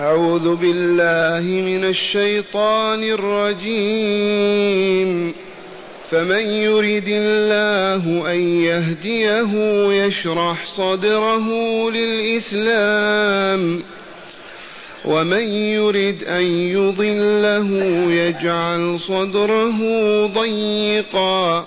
أعوذ بالله من الشيطان الرجيم. فمن يرد الله أن يهديه يشرح صدره للإسلام. ومن يرد أن يضله يجعل صدره ضيقا.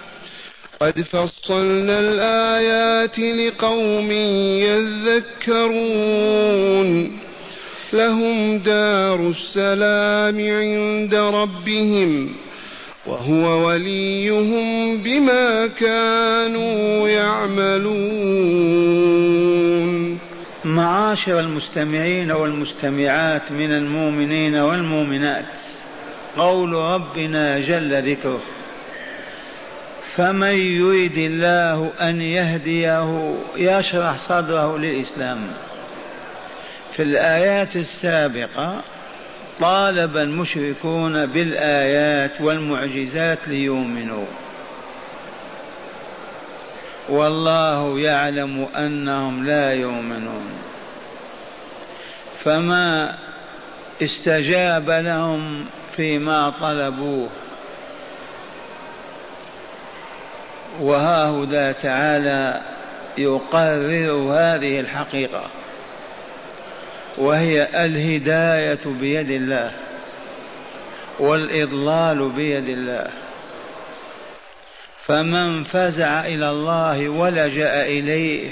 قد فصلنا الآيات لقوم يذكرون. لهم دار السلام عند ربهم وهو وليهم بما كانوا يعملون. معاشر المستمعين والمستمعات من المؤمنين والمؤمنات قول ربنا جل ذكره. فمن يريد الله أن يهديه يشرح صدره للإسلام. في الآيات السابقة طالب المشركون بالآيات والمعجزات ليؤمنوا. والله يعلم أنهم لا يؤمنون. فما استجاب لهم فيما طلبوه. وها هدى تعالى يقرر هذه الحقيقة وهي الهداية بيد الله والإضلال بيد الله. فمن فزع إلى الله ولجأ إليه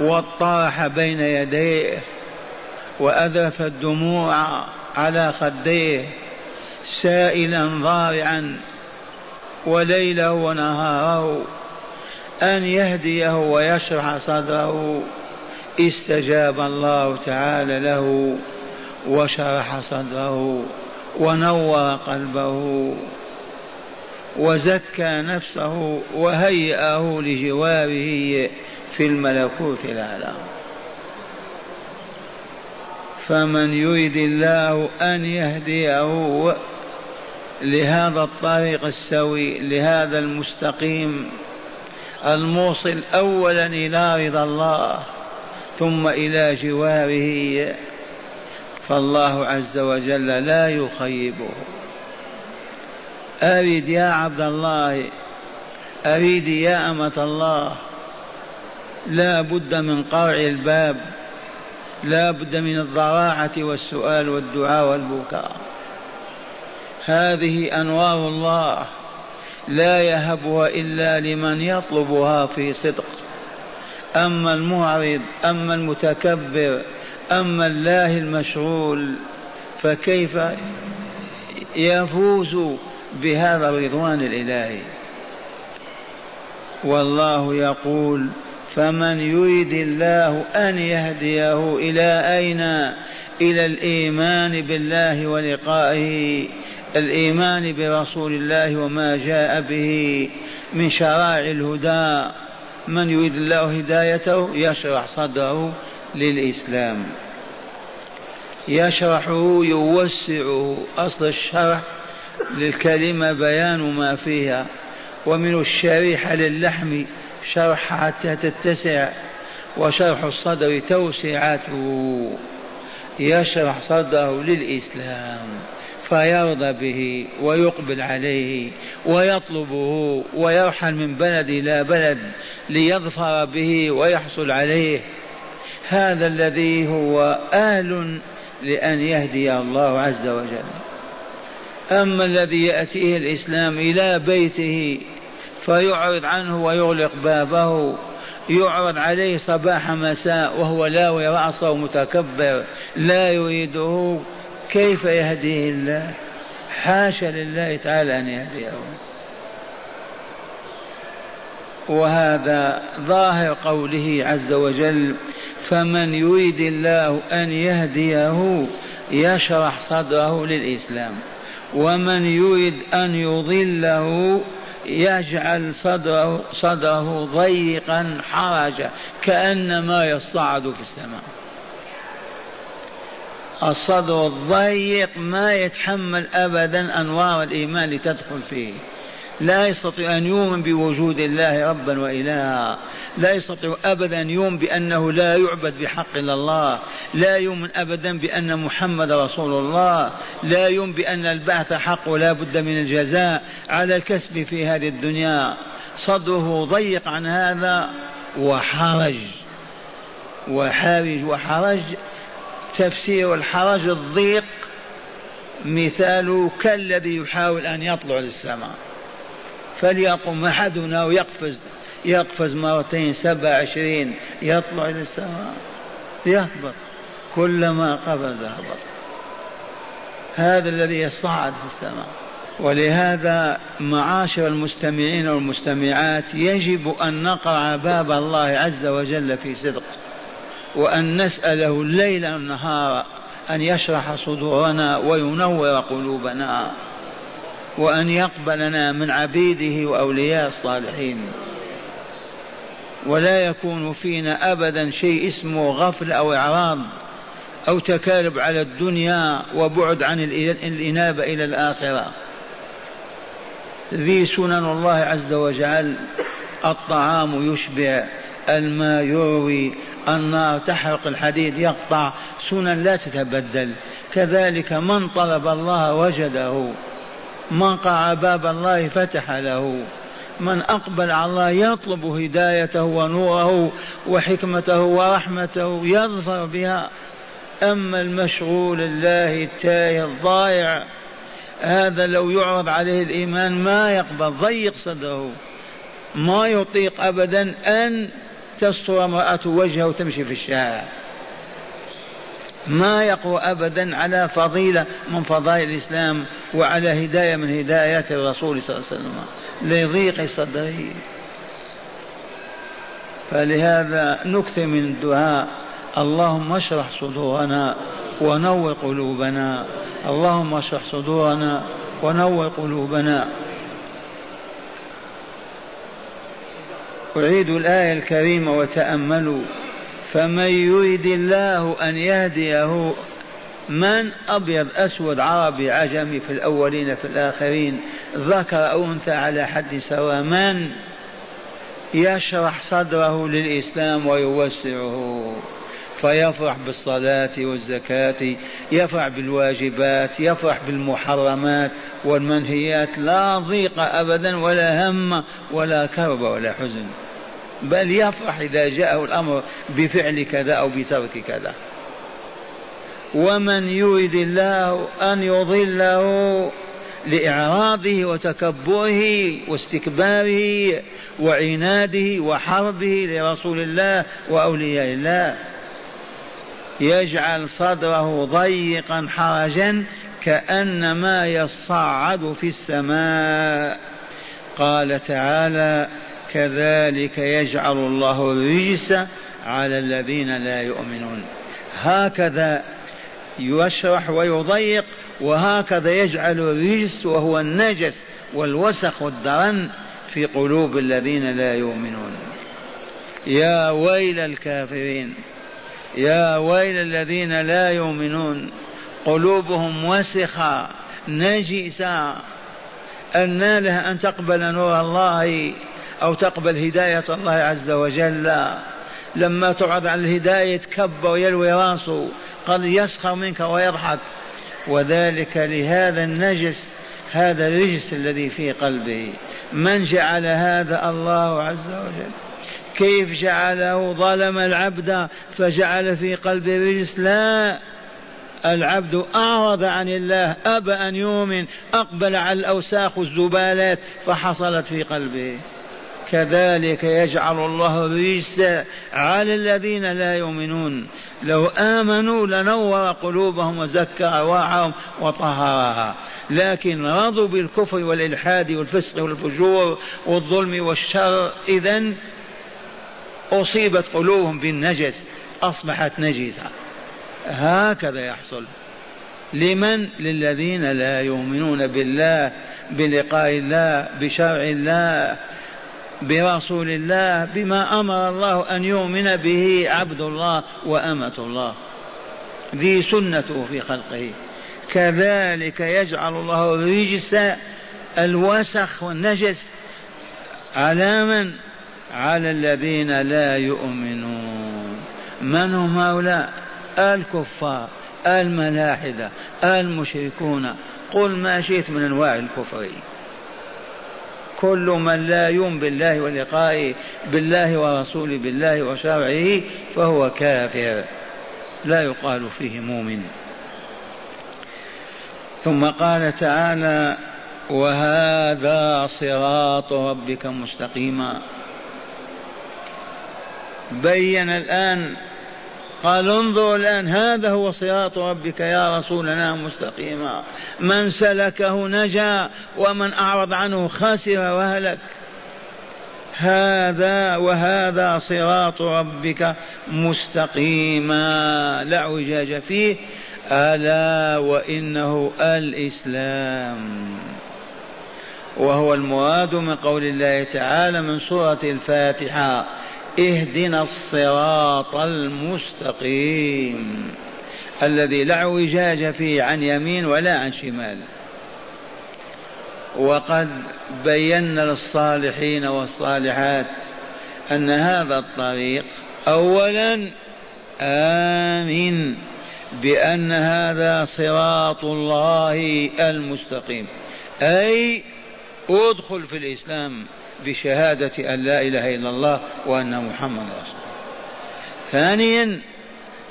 واطاح بين يديه واذرف الدموع على خديه سائلا ضارعا وليله ونهاره أن يهديه ويشرح صدره. استجاب الله تعالى له وشرح صدره ونور قلبه وزكى نفسه وهيأه لجواره في الملكوت الأعلى. فمن يريد الله أن يهديه لهذا الطريق السوي لهذا المستقيم الموصل اولا إلى رضا الله ثم إلى جواره فالله عز وجل لا يخيبه. أريد يا عبد الله أريد يا أمة الله لا بد من قرع الباب لا بد من الضراعة والسؤال والدعاء والبكاء. هذه انوار الله لا يهبها إلا لمن يطلبها في صدق. أما المعرض أما المتكبر أما الله المشغول فكيف يفوز بهذا الرضوان الإلهي؟ والله يقول فمن يريد الله أن يهديه إلى أين؟ إلى الإيمان بالله ولقائه الإيمان برسول الله وما جاء به من شرائع الهدى. من يريد الله هدايته يشرح صدره للإسلام. يشرحه يوسعه أصل الشرح للكلمة بيان ما فيها. ومن الشريحة للحم شرح حتى تتسع وشرح الصدر توسعته. يشرح صدره للإسلام. فيرضى به ويقبل عليه ويطلبه ويرحل من بلد إلى بلد ليظفر به ويحصل عليه. هذا الذي هو آل لأن يهدي الله عز وجل. أما الذي يأتيه الإسلام إلى بيته فيعرض عنه ويغلق بابه يعرض عليه صباح مساء وهو لاوي رأسه متكبر لا يريده كيف يهديه الله؟ حاشا لله تعالى أن يهديه. وهذا ظاهر قوله عز وجل فمن يريد الله أن يهديه يشرح صدره للإسلام ومن يريد أن يضله يجعل صدره, صدره ضيقا حرجا كأنما يصعد في السماء. الصدر الضيق ما يتحمل أبدا أنوار الإيمان لتدخل فيه. لا يستطيع أن يؤمن بوجود الله ربا وإلها. لا يستطيع أبدا أن يؤمن بأنه لا يعبد بحق إلا الله. لا يؤمن أبدا بأن محمد رسول الله. لا يؤمن بأن البعث حق ولا بد من الجزاء على الكسب في هذه الدنيا. صدره ضيق عن هذا وحرج. وحرج وحرج تفسير الحرج الضيق مثاله كالذي يحاول أن يطلع للسماء. فليقم أحدنا ويقفز يقفز مرتين سبع عشرين يطلع إلى السماء يهبط كلما قفز هبط. هذا الذي يصعد في السماء. ولهذا معاشر المستمعين والمستمعات يجب أن نقرع باب الله عز وجل في صدق. وأن نسأله الليل والنهار أن يشرح صدورنا وينور قلوبنا وأن يقبلنا من عبيده وأولياء الصالحين. ولا يكون فينا أبدا شيء اسمه غفل أو إعراض أو تكالب على الدنيا وبعد عن الإنابة إلى الآخرة. ذي سنن الله عز وجل الطعام يشبع. الماء يروي النار تحرق الحديد يقطع. سنن لا تتبدل. كذلك من طلب الله وجده من قرع باب الله فتح له. من أقبل على الله يطلب هدايته ونوره وحكمته ورحمته يظفر بها. أما المشغول الله التايه الضائع هذا لو يعرض عليه الإيمان ما يقبل ضيق صدره. ما يطيق أبدا أن تستر امرأة وجهه وتمشي في الشارع. ما يقوى أبدا على فضيلة من فضائل الإسلام وعلى هداية من هدايات الرسول صلى الله عليه وسلم لضيق صدره. فلهذا نكثر من الدعاء. اللهم اشرح صدورنا ونور قلوبنا. اللهم اشرح صدورنا ونور قلوبنا. أعيد الآية الكريمة وتأملوا. فمن يريد الله أن يهديه من أبيض أسود عربي عجمي في الأولين في الآخرين ذكر أو أنثى على حد سواء من يشرح صدره للإسلام ويوسعه. فيفرح بالصلاة والزكاة يفرح بالواجبات يفرح بالمحرمات والمنهيات لا ضيق أبدا ولا هم ولا كرب ولا حزن بل يفرح إذا جاءه الأمر بفعل كذا أو بترك كذا. ومن يريد الله أن يضله لإعراضه وتكبره واستكباره وعناده وحربه لرسول الله وأولياء الله يجعل صدره ضيقا حرجا كأنما يصعد في السماء. قال تعالى كذلك يجعل الله الرجس على الذين لا يؤمنون. هكذا يشرح ويضيق وهكذا يجعل الرجس وهو النجس والوسخ والدرن في قلوب الذين لا يؤمنون. يا ويل الكافرين يا ويل الذين لا يؤمنون قلوبهم وسخة نجسة أن لها أن تقبل نور الله أو تقبل هداية الله عز وجل. لما تعرض عن الهداية تكب ويلوي راسه قد يسخر منك ويضحك. وذلك لهذا النجس هذا الرجس الذي في قلبه. من جعل هذا الله عز وجل؟ كيف جعله ظلم العبد فجعل في قلبه رجس؟ لا. العبد أعرض عن الله أبى أن يؤمن أقبل على الأوساخ والزبالات فحصلت في قلبه. كذلك يجعل الله الرجس على الذين لا يؤمنون. لو آمنوا لنور قلوبهم وزكى أرواحهم وطهرها. لكن رضوا بالكفر والإلحاد والفسق والفجور والظلم والشر إذا أصيبت قلوبهم بالنجس أصبحت نجسة. هكذا يحصل. لمن؟ للذين لا يؤمنون بالله بلقاء الله بشرع الله برسول الله بما أمر الله أن يؤمن به عبد الله وأمة الله. ذي سنته في خلقه. كذلك يجعل الله الرجس الوسخ والنجس على من؟ على الذين لا يؤمنون. من هم هؤلاء؟ الكفار الملاحدة المشركون. قل ما شئت من أنواع الكفر. كل من لا يؤمن بالله ولقائه بالله ورسوله بالله وشرعه فهو كافر. لا يقال فيه مؤمن. ثم قال تعالى وهذا صراط ربك مستقيما بين الآن قال انظر الآن هذا هو صراط ربك يا رسولنا مستقيما. من سلكه نجا ومن أعرض عنه خسر وهلك. هذا وهذا صراط ربك مستقيما. لا اعوجاج فيه. ألا وإنه الإسلام. وهو المراد من قول الله تعالى من سورة الفاتحة. اهدنا الصراط المستقيم. الذي لا اعوجاج فيه عن يمين ولا عن شمال. وقد بينا للصالحين والصالحات أن هذا الطريق اولا آمن بأن هذا صراط الله المستقيم. أي ادخل في الإسلام. بشهادة أن لا إله إلا الله وأن محمد رسول ثانيا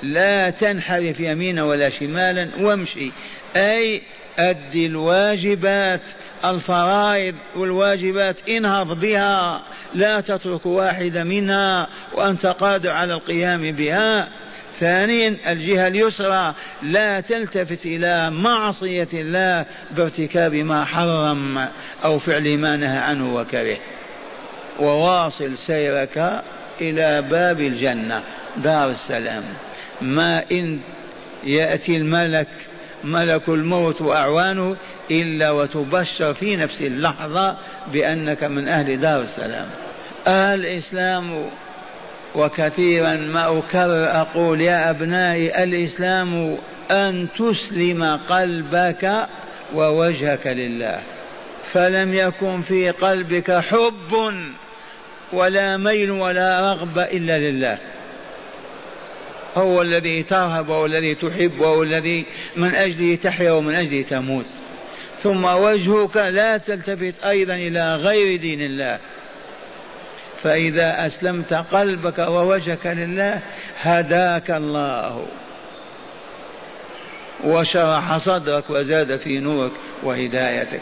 لا تنحرف يمينا ولا شمالا وامشي. أي أد الواجبات الفرائض والواجبات انهض بها. لا تترك واحدة منها وأنت قادر على القيام بها. ثانيا الجهة اليسرى لا تلتفت إلى معصية الله بارتكاب ما حرم أو فعل ما نهى عنه وكره. وواصل سيرك إلى باب الجنة. دار السلام. ما إن يأتي الملك ملك الموت وأعوانه إلا وتبشر في نفس اللحظة بأنك من أهل دار السلام. الإسلام وكثيرا ما أكرر أقول يا أبنائي الإسلام أن تسلم قلبك ووجهك لله. فلم يكن في قلبك حب ولا ميل ولا رغبة إلا لله. هو الذي ترهب والذي تحب والذي من أجله تحيا ومن أجله تموت. ثم وجهك لا تلتفت أيضا إلى غير دين الله. فإذا أسلمت قلبك ووجهك لله هداك الله. وشرح صدرك وزاد في نورك وهدايتك.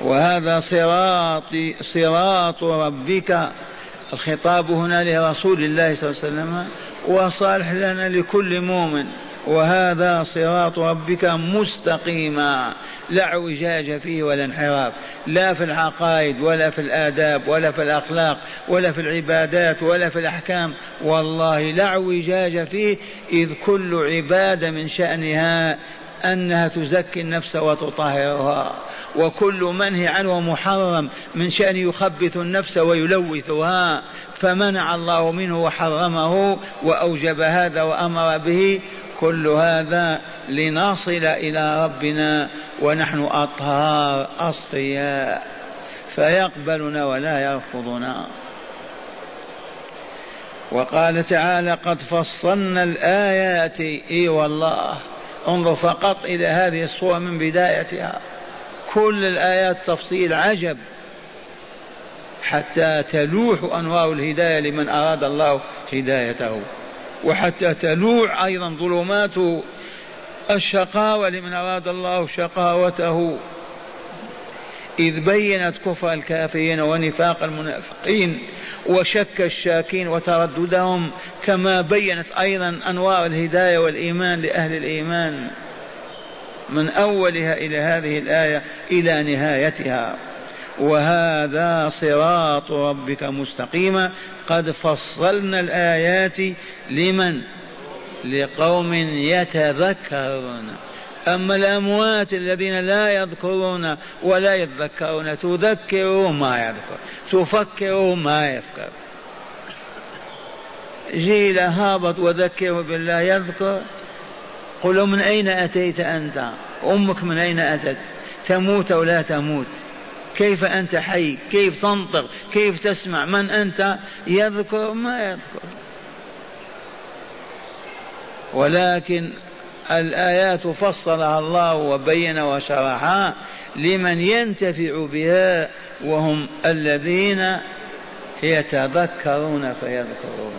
وهذا صراط صراط ربك. الخطاب هنا لرسول الله صلى الله عليه وسلم وصالح لنا لكل مؤمن. وهذا صراط ربك مستقيما. لا اعوجاج فيه ولا انحراف. لا في العقائد ولا في الآداب ولا في الأخلاق ولا في العبادات ولا في الأحكام. والله لا اعوجاج فيه إذ كل عبادة من شأنها أنها تزكي النفس وتطهرها. وكل منهي عنه محرم من شأن يخبث النفس ويلوثها. فمنع الله منه وحرمه وأوجب هذا وأمر به. كل هذا لنصل إلى ربنا ونحن أطهار أصفياء. فيقبلنا ولا يرفضنا. وقال تعالى قد فصلنا الآيات. إي والله. انظر فقط إلى هذه الصورة من بدايتها. كل الآيات تفصيل عجب. حتى تلوح أنوار الهداية لمن أراد الله هدايته. وحتى تلوح أيضا ظلمات الشقاوة لمن أراد الله شقاوته. إذ بينت كفر الكافرين ونفاق المنافقين وشك الشاكين وترددهم كما بينت أيضا أنوار الهداية والإيمان لأهل الإيمان من أولها إلى هذه الآية إلى نهايتها. وهذا صراط ربك مستقيما قد فصلنا الآيات لمن؟ لقوم يتذكرون. أما الأموات الذين لا يذكرون ولا يتذكرون تذكره ما يذكر تفكره ما يفكر جيل هابط وذكره بالله يذكر. قل من أين أتيت أنت؟ أمك من أين أتت؟ تموت أو لا تموت؟ كيف أنت حي؟ كيف تنطق؟ كيف تسمع؟ من أنت؟ يذكر ما يذكر. ولكن الآيات فصلها الله وبين وشرحها لمن ينتفع بها وهم الذين يتذكرون فيذكرون.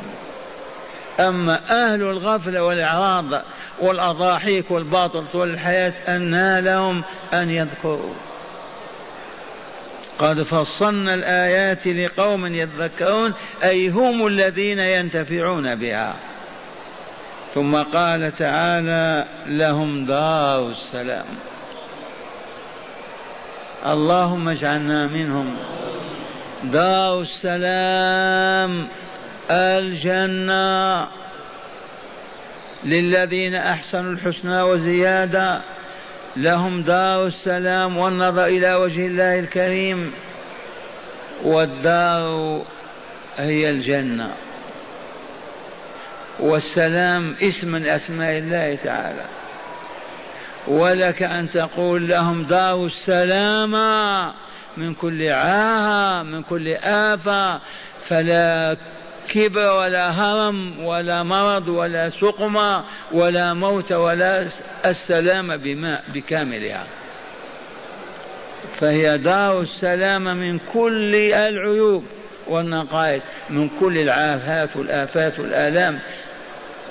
أما أهل الغفلة والإعراض والأضاحيك والباطل طول الحياة أنى لهم أن يذكروا. قد فصلنا الآيات لقوم يذكرون أي هم الذين ينتفعون بها. ثم قال تعالى لهم دار السلام. اللهم اجعلنا منهم. دار السلام الجنة. للذين أحسنوا الحسنى وزيادة لهم دار السلام والنظر إلى وجه الله الكريم. والدار هي الجنة. والسلام اسم من أسماء الله تعالى. ولك أن تقول لهم دار السلام من كل عاهة من كل آفة. فلا كبر ولا هرم ولا مرض ولا سقم ولا موت ولا السلام بماء بكاملها. فهي دار السلام من كل العيوب والنقائص من كل العافات والآفات والآلام.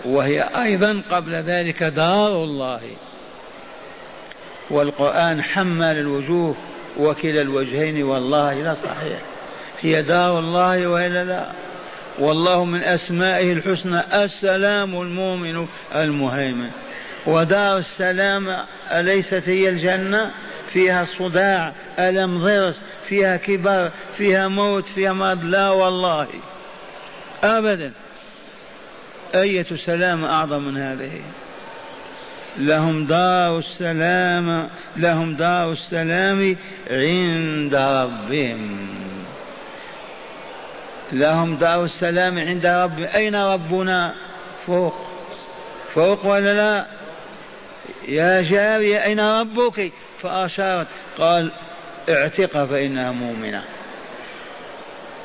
وهي أيضا قبل ذلك دار الله والقرآن حمل الوجوه وكلا الوجهين والله لصحيح هي دار الله وإلا لا. والله من أسمائه الحسنى السلام المؤمن المهيمن. ودار السلام أليست هي الجنة؟ فيها صداع ألم ضرس فيها كبر فيها موت فيها مرض. لا والله. أبدا. أية سلام أعظم من هذه؟ لهم دار السلام لهم دار السلام عند ربهم. لهم دار السلام عند رب أين ربنا؟ فوق. فوق ولا لا؟ يا جارية أين ربك؟ فأشارت. قال اعتق فإنها مؤمنة.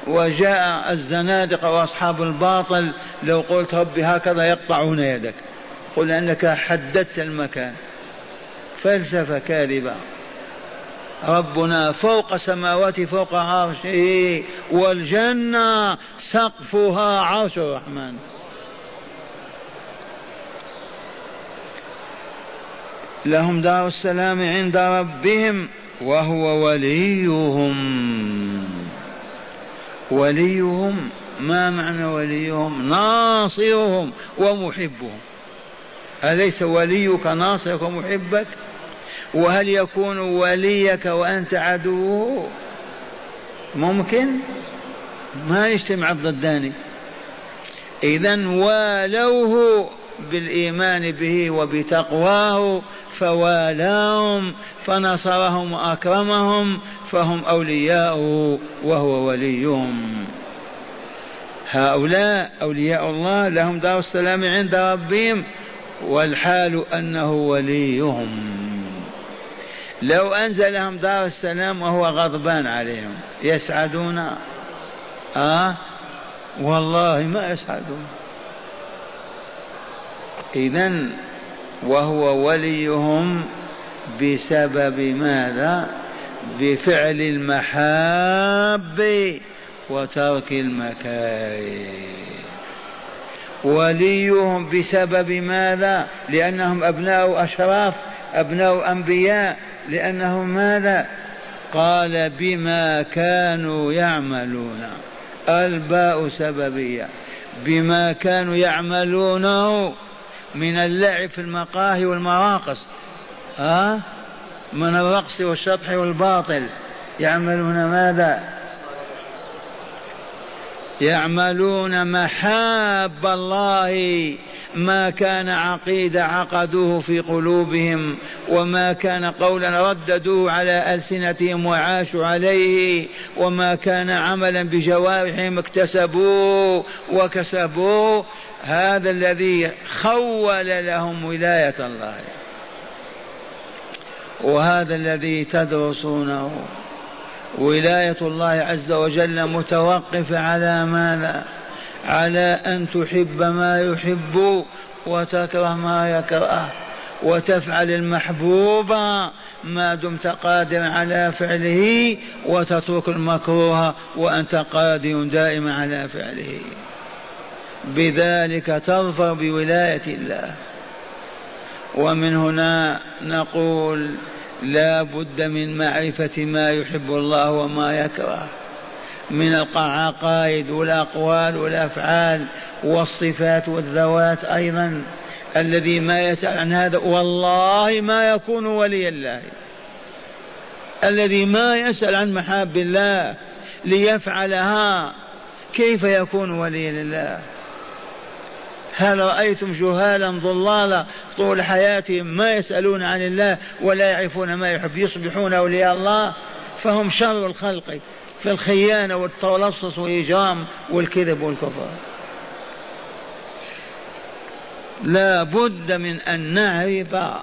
وجاء الزنادقة وأصحاب الباطل لو قلت ربي هكذا يقطعون يدك. قل أنك حددت المكان. فلسفة كاذبة. ربنا فوق سماوات فوق عرشه والجنة سقفها عرش الرحمن. لهم دار السلام عند ربهم وهو وليهم. وليهم ما معنى وليهم؟ ناصرهم ومحبهم. أليس وليك ناصرك ومحبك؟ وهل يكون وليك وأنت عدوه ممكن. ما يجتمع الضدان إذا والوه بالإيمان به وبتقواه فوالاهم فنصرهم وأكرمهم فهم أولياؤه وهو وليهم. هؤلاء أولياء الله لهم دار السلام عند ربهم والحال أنه وليهم. لو أنزلهم دار السلام وهو غضبان عليهم يسعدون؟ آه؟ والله ما يسعدون. إذا وهو وليهم بسبب ماذا؟ بفعل المحاب وترك المكاره. وليهم بسبب ماذا؟ لأنهم أبناء أشراف أبناء أنبياء. لأنهم ماذا؟ قال بما كانوا يعملون. ألباء سببية. بما كانوا يعملونه. من اللعب في المقاهي والمراقص ها؟ من الرقص والشطح والباطل. يعملون ماذا؟ يعملون محاب الله ما كان عقيدة عقدوه في قلوبهم وما كان قولا رددوه على ألسنتهم وعاشوا عليه وما كان عملا بجوارحهم اكتسبوه وكسبوه. هذا الذي خول لهم ولاية الله. وهذا الذي تدرسونه. ولاية الله عز وجل متوقفة على ماذا؟ على أن تحب ما يحب وتكره ما يكره. وتفعل المحبوب ما دمت قادرا على فعله وتترك المكروه وأنت قادر دائما على فعله. بذلك تظفر بولاية الله. ومن هنا نقول لا بد من معرفة ما يحب الله وما يكره. من العقائد والأقوال والأفعال والصفات والذوات أيضا الذي ما يسأل عن هذا والله ما يكون ولي الله. الذي ما يسأل عن محاب الله ليفعلها كيف يكون وليا لله؟ هل رأيتم جهالا ضلالا طول حياتهم ما يسألون عن الله ولا يعرفون ما يحب يصبحون أولياء الله؟ فهم شر الخلق في الخيانة والتلصص والإجرام والكذب والكفر. لا بد من أن نعرف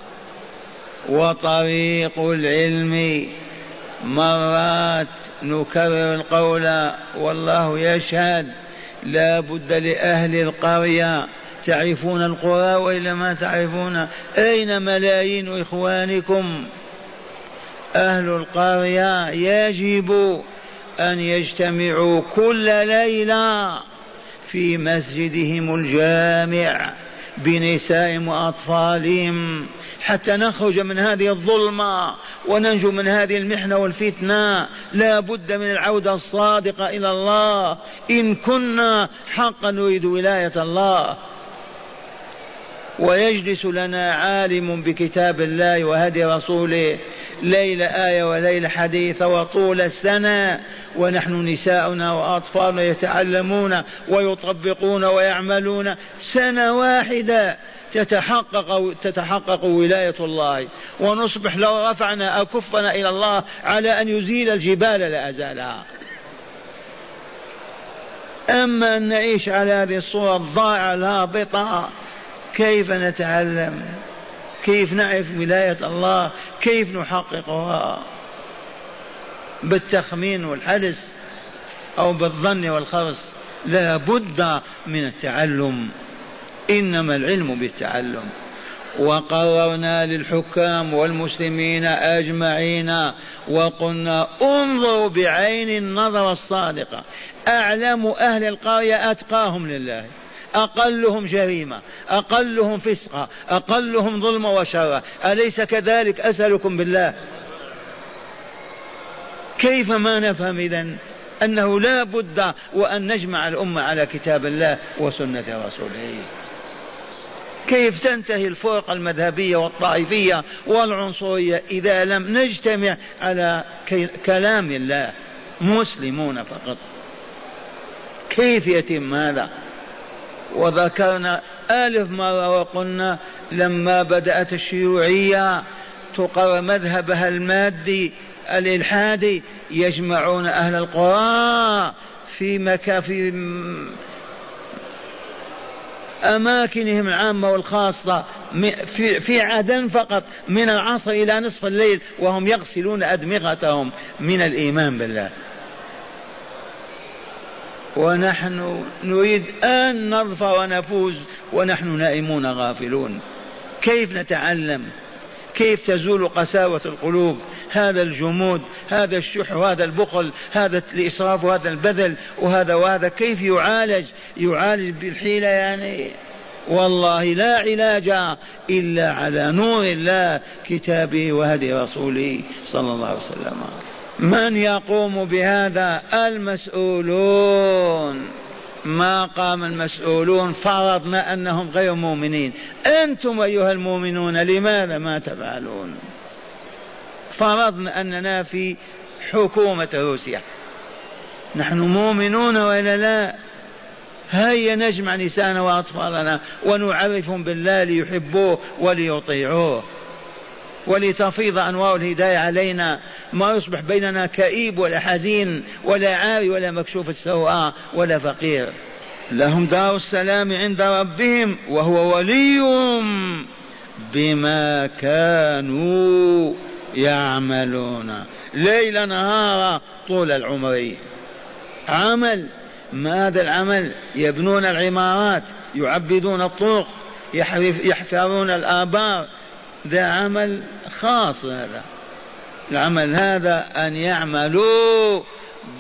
وطريق العلم مرات نكرر القول والله يشهد لا بد لأهل القرية تعرفون القرى وإلا ما تعرفون؟ أين ملايين إخوانكم؟ أهل القرية يجب أن يجتمعوا كل ليلة في مسجدهم الجامع. بنسائهم وأطفالهم حتى نخرج من هذه الظلمة وننجو من هذه المحنة والفتنة. لا بد من العودة الصادقة إلى الله. إن كنا حقا نريد ولاية الله. ويجلس لنا عالم بكتاب الله وهدي رسوله ليل آية وليل حديث وطول السنة. ونحن نساؤنا وأطفالنا يتعلمون ويطبقون ويعملون. سنة واحدة تتحقق تتحقق ولاية الله. ونصبح لو رفعنا أكفنا إلى الله على أن يزيل الجبال لأزالها أما أن نعيش على هذه الصورة الضائعة الهابطة كيف نتعلم؟ كيف نعرف ولاية الله؟ كيف نحققها؟ بالتخمين والحدس أو بالظن والخرص. لا بد من التعلم. إنما العلم بالتعلم. وقررنا للحكام والمسلمين أجمعين وقلنا انظروا بعين النظر الصادقة. أعلم أهل القرية أتقاهم لله. أقلهم جريمة أقلهم فسقا أقلهم ظلم وشرا أليس كذلك؟ أسألكم بالله. كيف ما نفهم إذن أنه لا بد وأن نجمع الأمة على كتاب الله وسنة رسوله؟ كيف تنتهي الفرق المذهبية والطائفية والعنصرية إذا لم نجتمع على كلام الله؟ مسلمون فقط. كيف يتم هذا؟ وذكرنا ألف مرة وقلنا لما بدأت الشيوعية تقر مذهبها المادي الإلحادي يجمعون أهل القرى في مكان في أماكنهم العامة والخاصة في, في عدن فقط من العصر إلى نصف الليل وهم يغسلون أدمغتهم من الإيمان بالله. ونحن نريد أن نظفر ونفوز ونحن نائمون غافلون. كيف نتعلم؟ كيف تزول قساوة القلوب؟ هذا الجمود هذا الشح وهذا البخل هذا الإسراف وهذا البذل وهذا وهذا كيف يعالج؟ يعالج بالحيلة يعني؟ والله لا علاج إلا على نور الله كتابه وهدي رسوله صلى الله عليه وسلم. من يقوم بهذا المسؤولون؟ ما قام المسؤولون فرضنا أنهم غير مؤمنين. أنتم أيها المؤمنون لماذا ما تفعلون؟ فرضنا أننا في حكومة روسيا. نحن مؤمنون وإلا لا؟ هيا نجمع نساءنا وأطفالنا ونعرفهم بالله ليحبوه وليطيعوه. ولتفيض أنوار الهداية علينا. ما يصبح بيننا كئيب ولا حزين ولا عاري ولا مكشوف السوء ولا فقير. لهم دار السلام عند ربهم وهو وليهم بما كانوا يعملون. ليل نهارا طول العمر. عمل. ماذا العمل؟ يبنون العمارات يعبدون الطرق يحفرون الآبار ذا عمل خاص هذا. العمل هذا أن يعملوا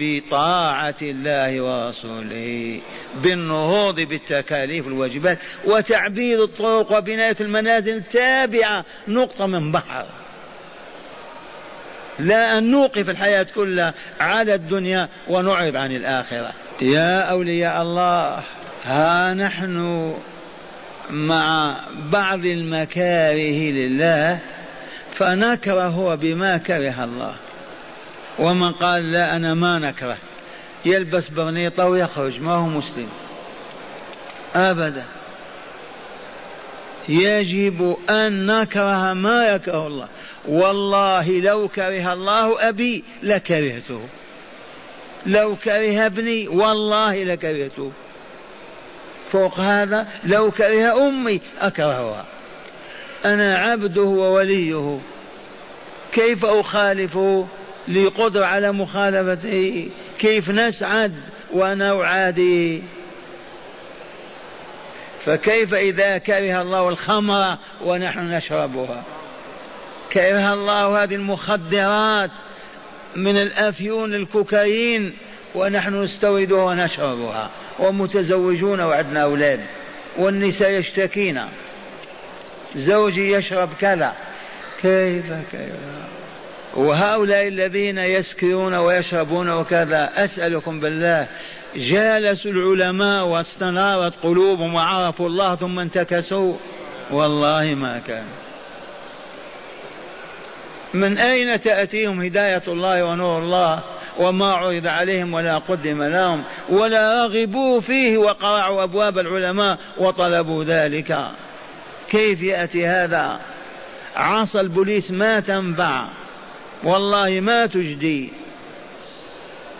بطاعة الله ورسوله بالنهوض بالتكاليف والواجبات وتعبيد الطرق وبناية المنازل التابعة نقطة من بحر. لا أن نوقف الحياة كلها على الدنيا ونعرض عن الآخرة. يا أولياء الله ها نحن مع بعض المكاره لله فنكره بما كره الله. ومن قال لا أنا ما نكره يلبس برنيطة ويخرج ما هو مسلم. أبدا. يجب أن نكره ما يكره الله. والله لو كره الله أبي لكرهته. لو كره ابني والله لكرهته. فوق هذا لو كره أمي أكرهها. أنا عبده ووليه كيف أخالفه لي قدرة على مخالفته؟ كيف نسعد وأنا أعاديه فكيف إذا كره الله الخمر ونحن نشربها؟ كره الله هذه المخدرات من الأفيون الكوكايين ونحن نستوردها ونشربها ومتزوجون وعندنا أولاد والنساء يشتكين زوجي يشرب كذا. كيف كيف؟ وهؤلاء الذين يسكرون ويشربون وكذا أسألكم بالله جالسوا العلماء واستنارت قلوبهم وعرفوا الله ثم انتكسوا؟ والله ما كان. من أين تأتيهم هداية الله ونور الله؟ وما عرض عليهم ولا قدم لهم ولا رغبوا فيه وقرعوا أبواب العلماء وطلبوا ذلك. كيف يأتي هذا؟ عصا البوليس ما تنفع. والله ما تجدي.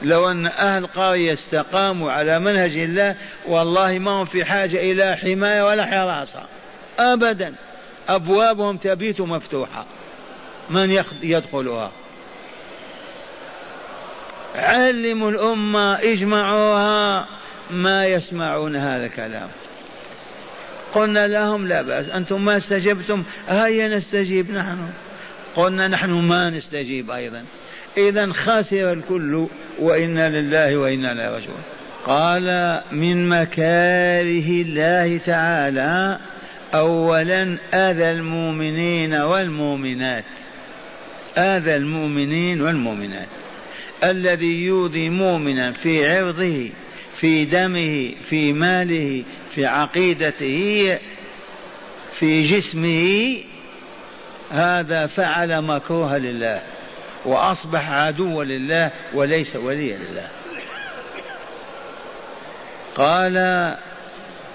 لو أن أهل قرية استقاموا على منهج الله والله ما هم في حاجة إلى حماية ولا حراسة. أبدا. أبوابهم تبيت مفتوحة. من يدخلها؟ علموا الأمة اجمعوها. ما يسمعون هذا الكلام. قلنا لهم لا بأس أنتم ما استجبتم. هيا نستجيب نحن. قلنا نحن ما نستجيب أيضا. إذا خسر الكل وإنا لله وإنا إليه راجعون. قال من مكاره الله تعالى أولا أذى المؤمنين والمؤمنات. أذى المؤمنين والمؤمنات. الذي يؤذي مؤمنا في عرضه في دمه في ماله في عقيدته في جسمه هذا فعل مكروها لله وأصبح عدوا لله وليس وليا لله. قال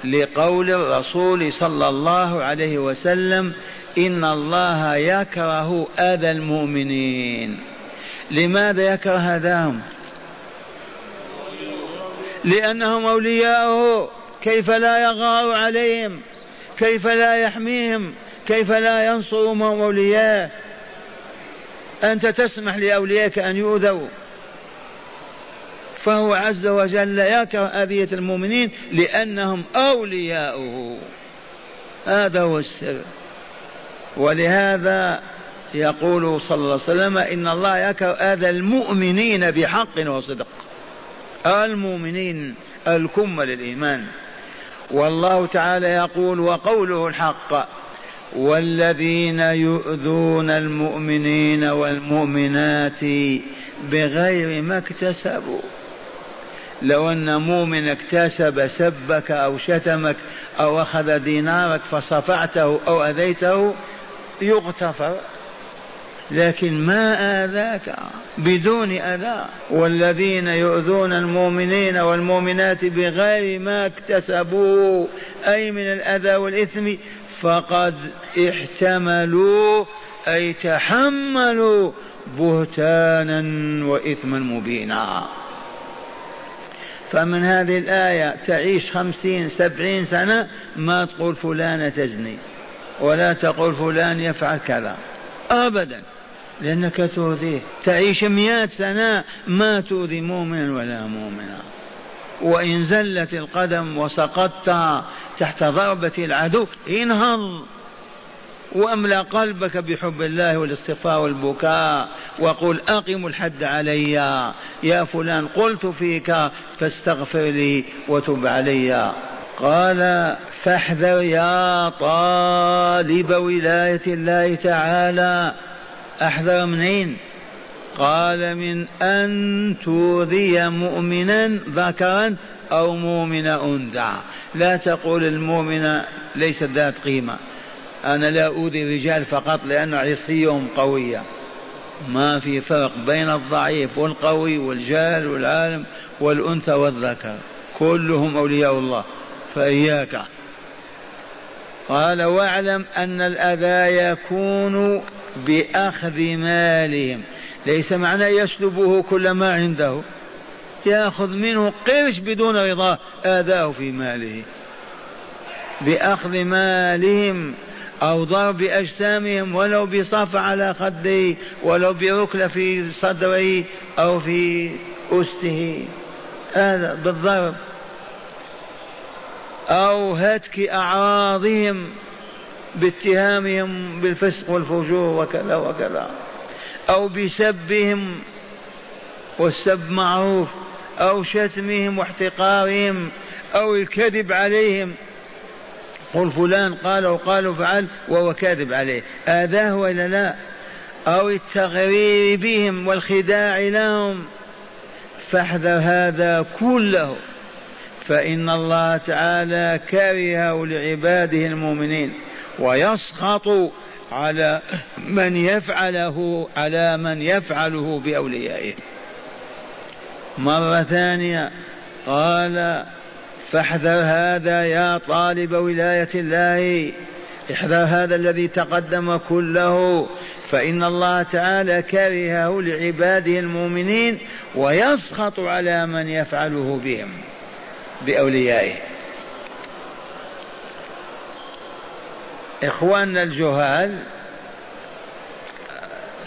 لقول الرسول صلى الله عليه وسلم إن الله يكره أذى المؤمنين. لماذا يكره اذاهم لأنهم أولياؤه. كيف لا يغار عليهم؟ كيف لا يحميهم؟ كيف لا ينصر هم أولياء؟ أنت تسمح لأوليائك أن يؤذوا. فهو عز وجل يكره أذية المؤمنين لأنهم أولياؤه. هذا هو السر. ولهذا يقول صلى الله عليه وسلم إن الله يكره أذى المؤمنين بحق وصدق. المؤمنين الكمل الإيمان والله تعالى يقول وقوله الحق والذين يؤذون المؤمنين والمؤمنات بغير ما اكتسبوا. لو أن مؤمن اكتسب سبك أو شتمك أو أخذ دينارك فصفعته أو أذيته يغتفر. لكن ما آذاك بدون أذى. والذين يؤذون المؤمنين والمؤمنات بغير ما اكتسبوا أي من الأذى والإثم فقد احتملوا أي تحملوا بهتانا وإثما مبينا. فمن هذه الآية تعيش خمسين سبعين سنة ما تقول فلانة تزني ولا تقول فلان يفعل كذا. أبدا. لأنك تؤذيه تعيش مئات سنة ما تؤذي مؤمنا ولا مؤمنا وإن زلت القدم وسقطت تحت ضربة العدو انهض. وأملأ قلبك بحب الله والاصطفاء والبكاء. وقل أقم الحد علي. يا فلان قلت فيك فاستغفر لي وتب علي. قال فاحذر يا طالب ولاية الله تعالى. أحذر منين؟ قال من أن تؤذي مؤمنا ذكرا أو مؤمن أنثى. لا تقول المؤمن ليست ذات قيمة. أنا لا أوذي الرجال فقط لأن عصيهم قوية. ما في فرق بين الضعيف والقوي والجاهل والعالم والأنثى والذكر. كلهم أولياء الله. فإياك. قال واعلم أن الأذى يكون بأخذ مالهم. ليس معنى يسلبه كل ما عنده. يأخذ منه قرش بدون رضاه آذاه في ماله. بأخذ مالهم أو ضرب أجسامهم ولو بصف على خده ولو بركلة في صدره أو في أسته هذا بالضرب. أو هتك أعراضهم باتهامهم بالفسق والفجور وكذا وكذا أو بسبهم والسب معروف أو شتمهم واحتقارهم أو الكذب عليهم. قل فلان قال وقال وفعل وهو كاذب عليه. آذاه ولا لا؟ أو التغرير بهم والخداع لهم. فاحذر هذا كله. فإن الله تعالى كرهه لعباده المؤمنين. ويسخط على من يفعله على من يفعله بأوليائه. مرة ثانية قال فاحذر هذا يا طالب ولاية الله احذر هذا الذي تقدم كله فإن الله تعالى كرهه لعباده المؤمنين ويسخط على من يفعله بهم بأوليائه. إخواننا الجهال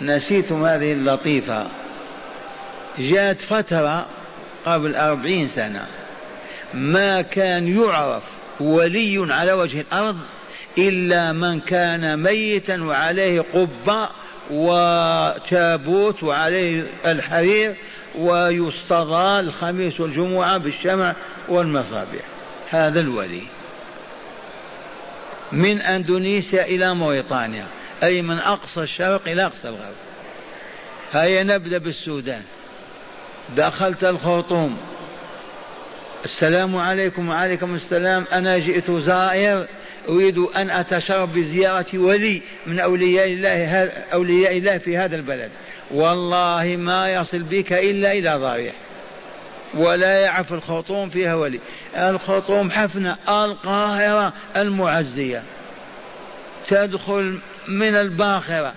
نسيتم هذه اللطيفة. جاءت فترة قبل أربعين سنة ما كان يعرف ولي على وجه الأرض إلا من كان ميتا وعليه قبة وتابوت وعليه الحرير ويستضال الخميس والجمعة بالشمع والمصابيح. هذا الولي. من أندونيسيا إلى موريطانيا أي من أقصى الشرق إلى أقصى الغرب. هيا نبدأ بالسودان. دخلت الخرطوم. السلام عليكم وعليكم السلام. أنا جئت زائر. أريد أن أتشرف بزيارة ولي من أولياء الله أولياء الله في هذا البلد. والله ما يصل بك إلا إلى ضريح. ولا يعرف الخرطوم فيها ولي. الخرطوم حفنة القاهرة المعزية. تدخل من الباخرة.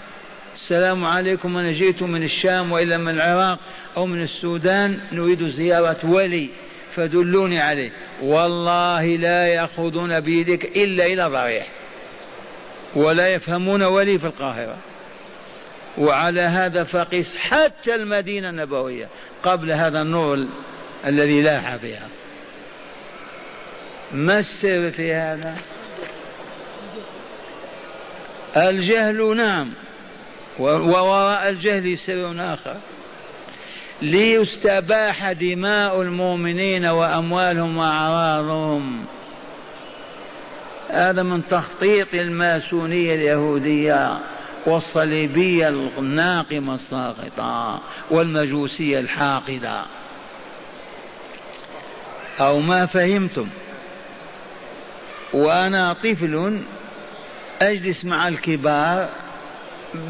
السلام عليكم أنا جئت من الشام وإلا من العراق أو من السودان نريد زيارة ولي. فدلوني عليه. والله لا يأخذون بيدك إلا إلى ضريح. ولا يفهمون ولي في القاهرة. وعلى هذا فقس حتى المدينة النبوية. قبل هذا النور الذي لاح فيها. ما السر في هذا؟ الجهل نعم. ووراء الجهل سر آخر. ليستباح دماء المؤمنين وأموالهم وأعراضهم. هذا من تخطيط الماسونية اليهودية والصليبية الناقمة الساقطة والمجوسية الحاقدة. أو ما فهمتم. وأنا طفل أجلس مع الكبار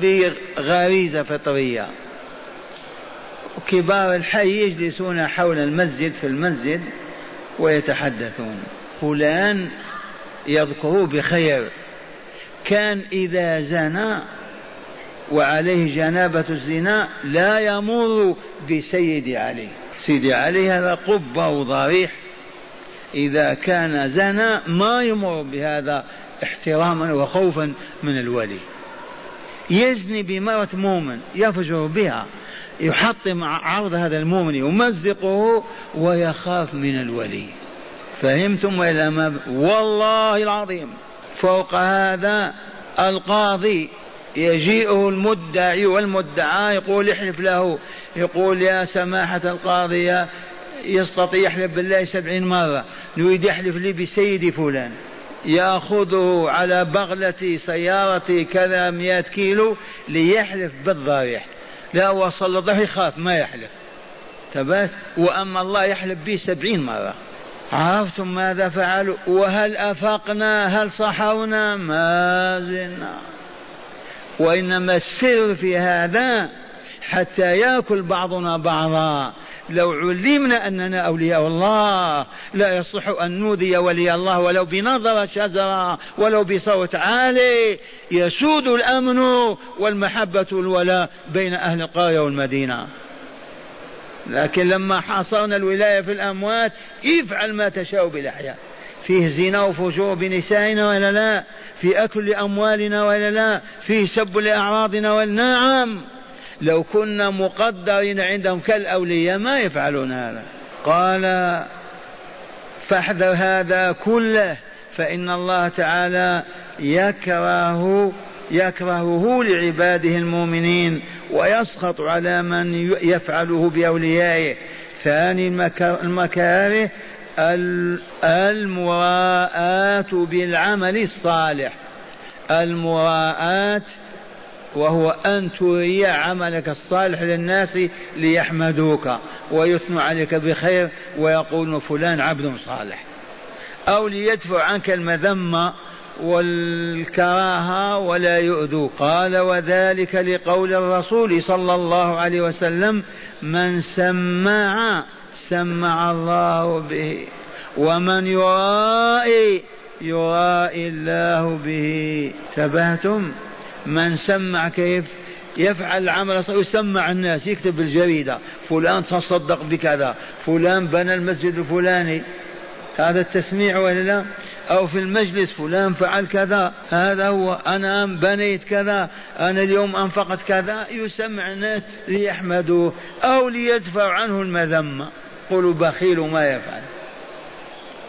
بغريزة فطرية. كبار الحي يجلسون حول المسجد في المسجد ويتحدثون. فلان يذكره بخير. كان إذا زنى وعليه جنابة الزنا لا يمر بسيد علي. سيد علي هذا قبة وضريح إذا كان زنى ما يمر بهذا احتراما وخوفا من الولي. يزني بمرأة مؤمن يفجر بها يحطم عرض هذا المؤمن يمزقه ويخاف من الولي. فهمتم وإلا ما والله العظيم فوق هذا القاضي يجيئه المدعي والمدعى يقول احلف له يقول يا سماحة القاضية يستطيع يحلف بالله سبعين مرة نريد يحلف لي بسيدي فلان. يأخذه على بغلة سيارتي كذا مئة كيلو ليحلف بالضريح. لا وصل له يخاف ما يحلف. تبات وأما الله يحلف به سبعين مرة. عرفتم ماذا فعلوا وهل أفقنا؟ هل صحونا؟ ما زلنا. وإنما السر في هذا حتى يأكل بعضنا بعضا. لو علمنا أننا أولياء الله لا يصح أن نؤذي ولي الله ولو بنظره شزره ولو بصوت عالي. يسود الأمن والمحبة والولاء بين أهل القرية والمدينة. لكن لما حاصرنا الولاية في الأموات افعل ما تشاء بالأحياء. فيه زنا وفجور بنسائنا ولا لا؟ في أكل لاموالنا ولا لا؟ فيه سب لأعراضنا ولا نعم. لو كنا مقدرين عندهم كالأولياء ما يفعلون هذا. قال فاحذر هذا كله فإن الله تعالى يكره يكرهه لعباده المؤمنين ويسخط على من يفعله بأوليائه. ثاني المكاره المراءة بالعمل الصالح. المراءة وهو أن تري عملك الصالح للناس ليحمدوك ويثنوا عليك بخير ويقولون فلان عبد صالح. أو ليدفع عنك المذمة والكراهة ولا يؤذوا. قال وذلك لقول الرسول صلى الله عليه وسلم من سمع سمع الله به ومن يرائي يرائي الله به. تبهتم من سمع كيف يفعل العمل يسمع الناس يكتب بالجريدة فلان تصدق بكذا فلان بنى المسجد الفلاني. هذا التسميع ولا لا؟ أو في المجلس فلان فعل كذا هذا هو أنا بنيت كذا أنا اليوم أنفقت كذا. يسمع الناس ليحمدوه أو ليدفع عنه المذمة. قولوا بخيل ما يفعل.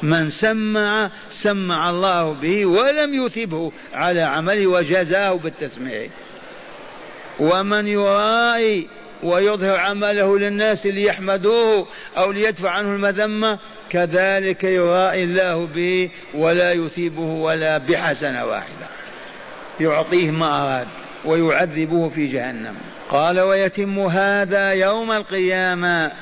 من سمع سمع الله به ولم يثبه على عمله وجزاه بالتسميع. ومن يرائي ويظهر عمله للناس ليحمدوه أو ليدفع عنه المذمة كذلك يرائي الله به ولا يثيبه ولا بحسنة واحدة. يعطيه ما أراد ويعذبه في جهنم. قال ويتم هذا يوم القيامة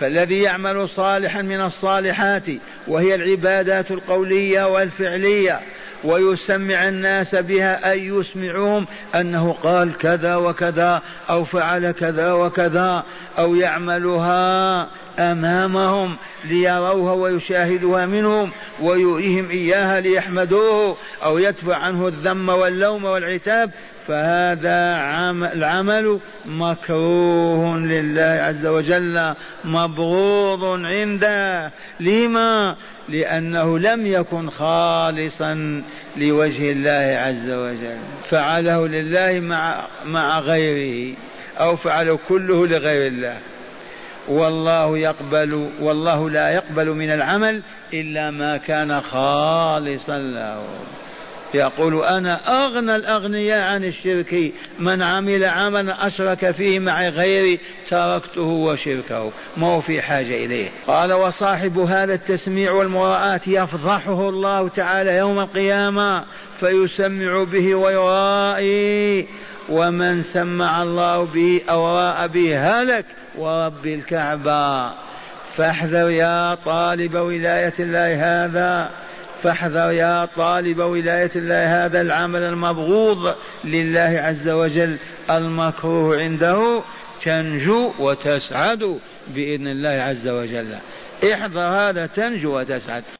فالذي يعمل صالحا من الصالحات وهي العبادات القولية والفعلية ويسمع الناس بها أي يسمعهم أنه قال كذا وكذا أو فعل كذا وكذا أو يعملها أمامهم ليروها ويشاهدوها منهم ويؤيهم إياها ليحمدوه أو يدفع عنه الذم واللوم والعتاب فهذا العمل مكروه لله عز وجل مبغوض عنده. لما؟ لأنه لم يكن خالصا لوجه الله عز وجل. فعله لله مع مع غيره أو فعله كله لغير الله. والله يقبل والله لا يقبل من العمل إلا ما كان خالصا له. يقول أنا أغنى الأغنياء عن الشرك من عمل عملا أشرك فيه مع غيري تركته وشركه. ما هو في حاجة إليه؟ قال وصاحب هذا التسميع والمراءة يفضحه الله تعالى يوم القيامة فيسمع به ويرائي. ومن سمع الله به أو رأى به هلك ورب الكعبة. فاحذر يا طالب ولاية الله هذا. فاحذر يا طالب ولاية الله هذا العمل المبغوض لله عز وجل المكروه عنده. تنجو وتسعد بإذن الله عز وجل. احذر هذا تنجو وتسعد.